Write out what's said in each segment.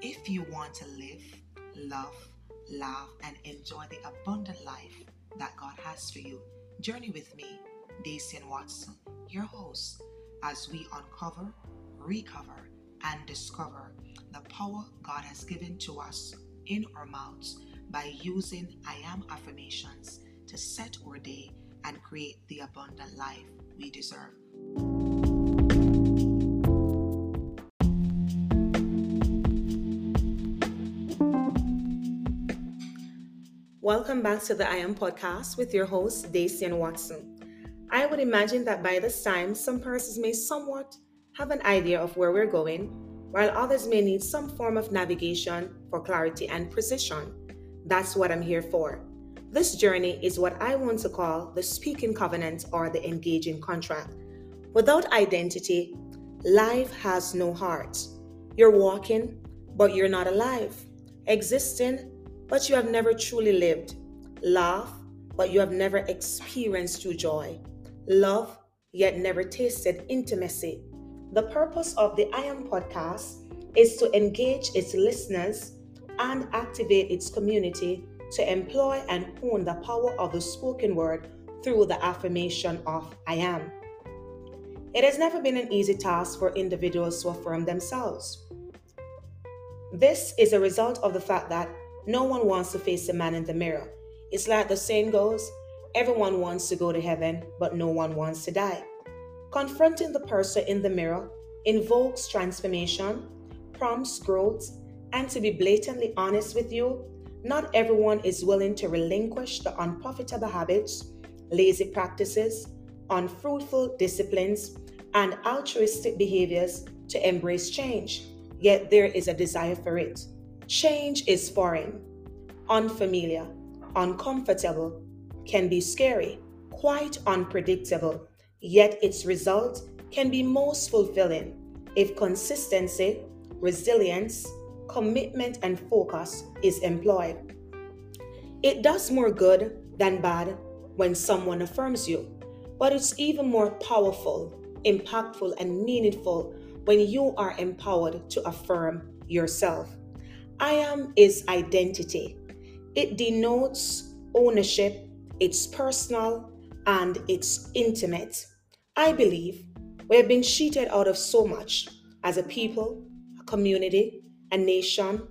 If you want to live, love, laugh, and enjoy the abundant life that God has for you, journey with me, Dacian Watson, your host, as we uncover, recover, and discover the power God has given to us in our mouths by using I am affirmations to set our day and create the abundant life we deserve. Welcome back to the I Am podcast with your host, Dacian Watson. I would imagine that by this time, some persons may somewhat have an idea of where we're going, while others may need some form of navigation for clarity and precision. That's what I'm here for. This journey is what I want to call the speaking covenant or the engaging contract. Without identity, life has no heart. You're walking, but you're not alive. Existing, but you have never truly lived. Laugh, but you have never experienced true joy. Love, yet never tasted intimacy. The purpose of the I Am podcast is to engage its listeners and activate its community to employ and hone the power of the spoken word through the affirmation of I am. It has never been an easy task for individuals to affirm themselves. This is a result of the fact that no one wants to face the man in the mirror. It's like the saying goes everyone wants to go to heaven, but no one wants to die. Confronting the person in the mirror invokes transformation, prompts growth, and to be blatantly honest with you, not everyone is willing to relinquish the unprofitable habits, lazy practices, unfruitful disciplines, and altruistic behaviors to embrace change, yet there is a desire for it. Change is foreign, unfamiliar, uncomfortable, can be scary, quite unpredictable, yet its result can be most fulfilling if consistency, resilience, commitment, and focus is employed. It does more good than bad when someone affirms you, but it's even more powerful, impactful, and meaningful when you are empowered to affirm yourself. I am is identity. It denotes ownership, it's personal, and it's intimate. I believe we have been cheated out of so much as a people, a community, a nation,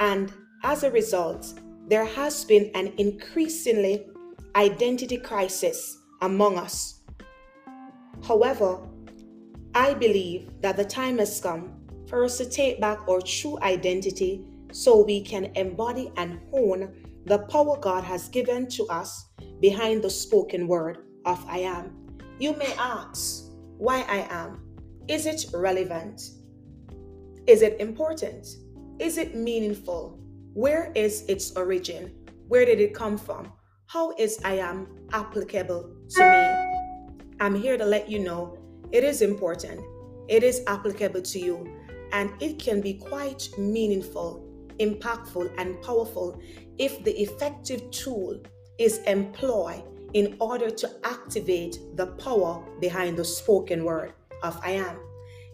and as a result, there has been an increasingly identity crisis among us. However, I believe that the time has come for us to take back our true identity so we can embody and hone the power God has given to us behind the spoken word of I am. You may ask, why I am? Is it relevant? Is it important? Is it meaningful? Where is its origin? Where did it come from? How is I am applicable to me? I'm here to let you know it is important, it is applicable to you, and it can be quite meaningful, impactful, and powerful if the effective tool is employed in order to activate the power behind the spoken word of I am.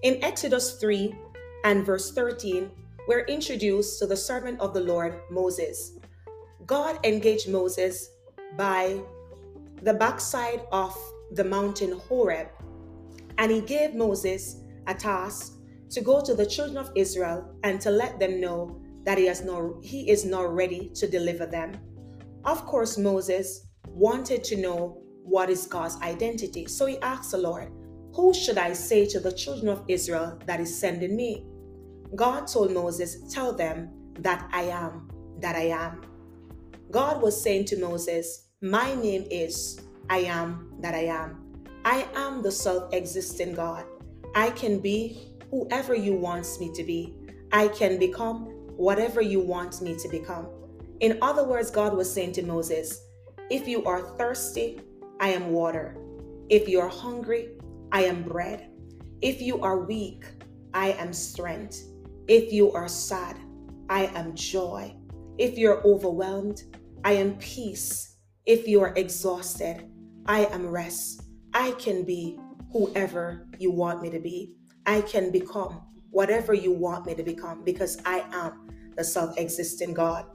In Exodus 3 and verse 13, we're introduced to the servant of the Lord, Moses. God engaged Moses by the backside of the mountain Horeb, and he gave Moses a task to go to the children of Israel and to let them know that he, has no, he is not ready to deliver them. Of course, Moses wanted to know what is God's identity. So he asked the Lord, Who should I say to the children of Israel that is sending me? God told Moses, Tell them that I am, that I am. God was saying to Moses, My name is I am that I am. I am the self existing God. I can be whoever you want me to be. I can become whatever you want me to become. In other words, God was saying to Moses, if you are thirsty, I am water. If you are hungry, I am bread. If you are weak, I am strength. If you are sad, I am joy. If you're overwhelmed, I am peace. If you are exhausted, I am rest. I can be whoever you want me to be. I can become whatever you want me to become because I am the self existing God.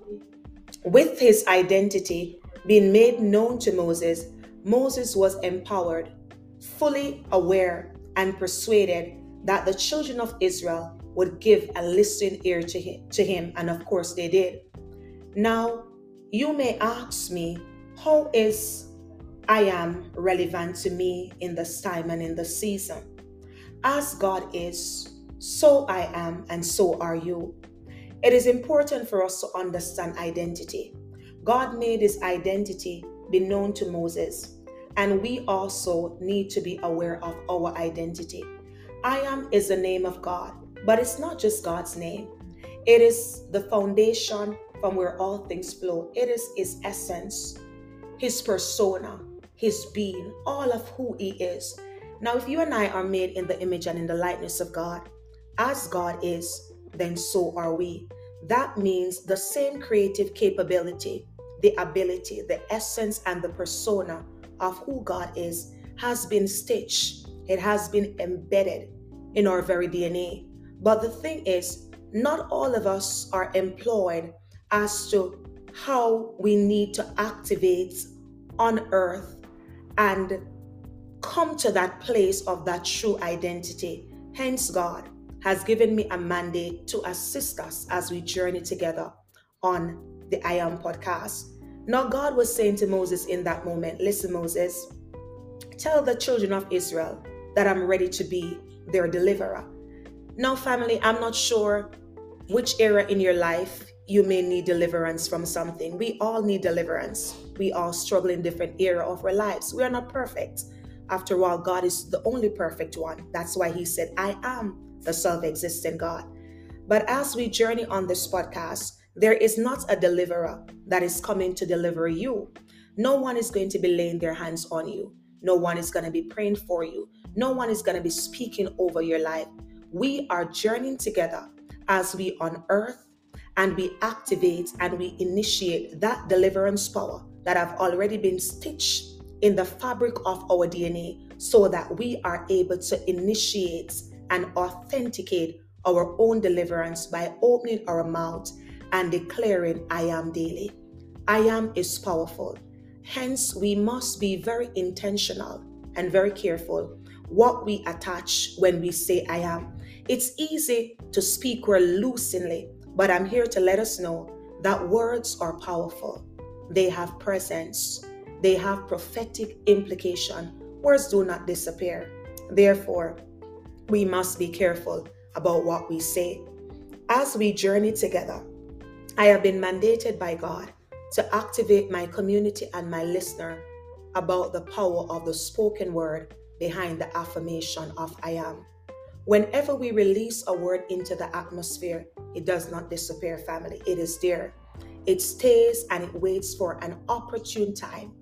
With his identity being made known to Moses, Moses was empowered, fully aware, and persuaded that the children of Israel would give a listening ear to him, to him, and of course they did. Now, you may ask me, how is I am relevant to me in this time and in the season? As God is, so I am, and so are you. It is important for us to understand identity. God made his identity be known to Moses, and we also need to be aware of our identity. I am is the name of God, but it's not just God's name, it is the foundation from where all things flow. It is his essence, his persona, his being, all of who he is. Now, if you and I are made in the image and in the likeness of God, as God is, then so are we. That means the same creative capability, the ability, the essence, and the persona of who God is has been stitched, it has been embedded in our very DNA. But the thing is, not all of us are employed as to how we need to activate on earth and come to that place of that true identity. Hence, God has given me a mandate to assist us as we journey together on the I Am podcast. Now, God was saying to Moses in that moment, Listen, Moses, tell the children of Israel that I'm ready to be their deliverer. Now, family, I'm not sure which era in your life you may need deliverance from something. We all need deliverance. We all struggle in different era of our lives. We are not perfect. After all, God is the only perfect one. That's why He said, I am the self existent God. But as we journey on this podcast, there is not a deliverer that is coming to deliver you. No one is going to be laying their hands on you. No one is going to be praying for you. No one is going to be speaking over your life. We are journeying together as we unearth and we activate and we initiate that deliverance power that have already been stitched in the fabric of our DNA so that we are able to initiate and authenticate our own deliverance by opening our mouth and declaring, I am daily. I am is powerful. Hence, we must be very intentional and very careful what we attach when we say I am. It's easy to speak loosely, but I'm here to let us know that words are powerful. They have presence, they have prophetic implication. Words do not disappear. Therefore, we must be careful about what we say. As we journey together, I have been mandated by God to activate my community and my listener about the power of the spoken word behind the affirmation of I am. Whenever we release a word into the atmosphere, it does not disappear, family. It is there. It stays and it waits for an opportune time.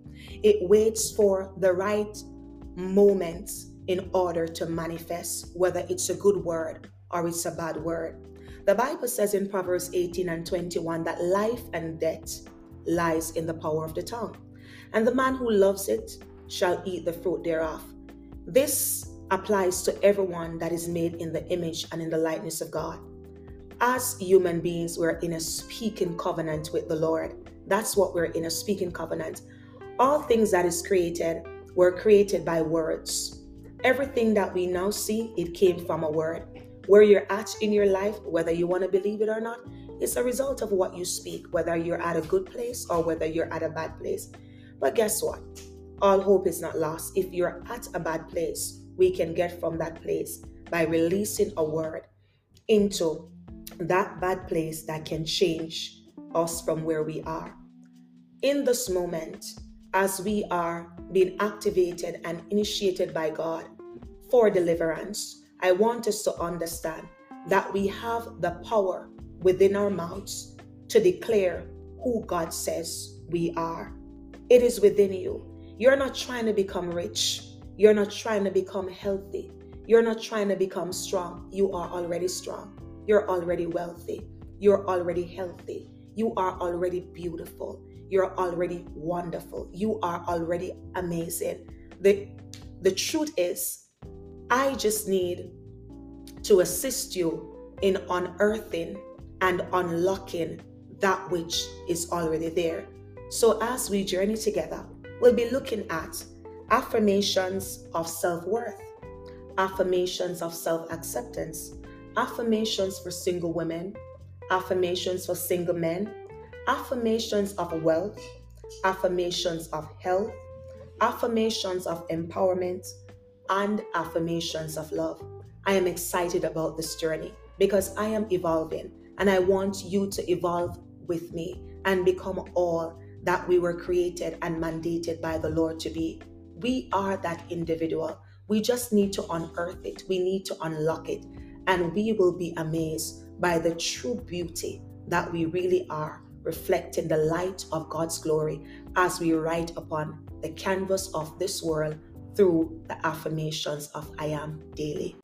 It waits for the right moment in order to manifest, whether it's a good word or it's a bad word. The Bible says in Proverbs 18 and 21 that life and death lies in the power of the tongue, and the man who loves it shall eat the fruit thereof. This applies to everyone that is made in the image and in the likeness of God. As human beings, we're in a speaking covenant with the Lord. That's what we're in a speaking covenant. All things that is created were created by words. Everything that we now see, it came from a word. Where you're at in your life, whether you want to believe it or not, it's a result of what you speak, whether you're at a good place or whether you're at a bad place. But guess what? All hope is not lost. If you're at a bad place, we can get from that place by releasing a word into that bad place that can change us from where we are. In this moment, as we are being activated and initiated by God for deliverance, I want us to understand that we have the power within our mouths to declare who God says we are. It is within you. You're not trying to become rich. You're not trying to become healthy. You're not trying to become strong. You are already strong. You're already wealthy. You're already healthy. You are already beautiful. You're already wonderful. You are already amazing. The, the truth is, I just need to assist you in unearthing and unlocking that which is already there. So, as we journey together, we'll be looking at affirmations of self worth, affirmations of self acceptance, affirmations for single women, affirmations for single men, affirmations of wealth, affirmations of health, affirmations of empowerment, and affirmations of love. I am excited about this journey because I am evolving and I want you to evolve with me and become all that we were created and mandated by the Lord to be. We are that individual. We just need to unearth it, we need to unlock it, and we will be amazed by the true beauty that we really are, reflecting the light of God's glory as we write upon the canvas of this world through the affirmations of I am daily.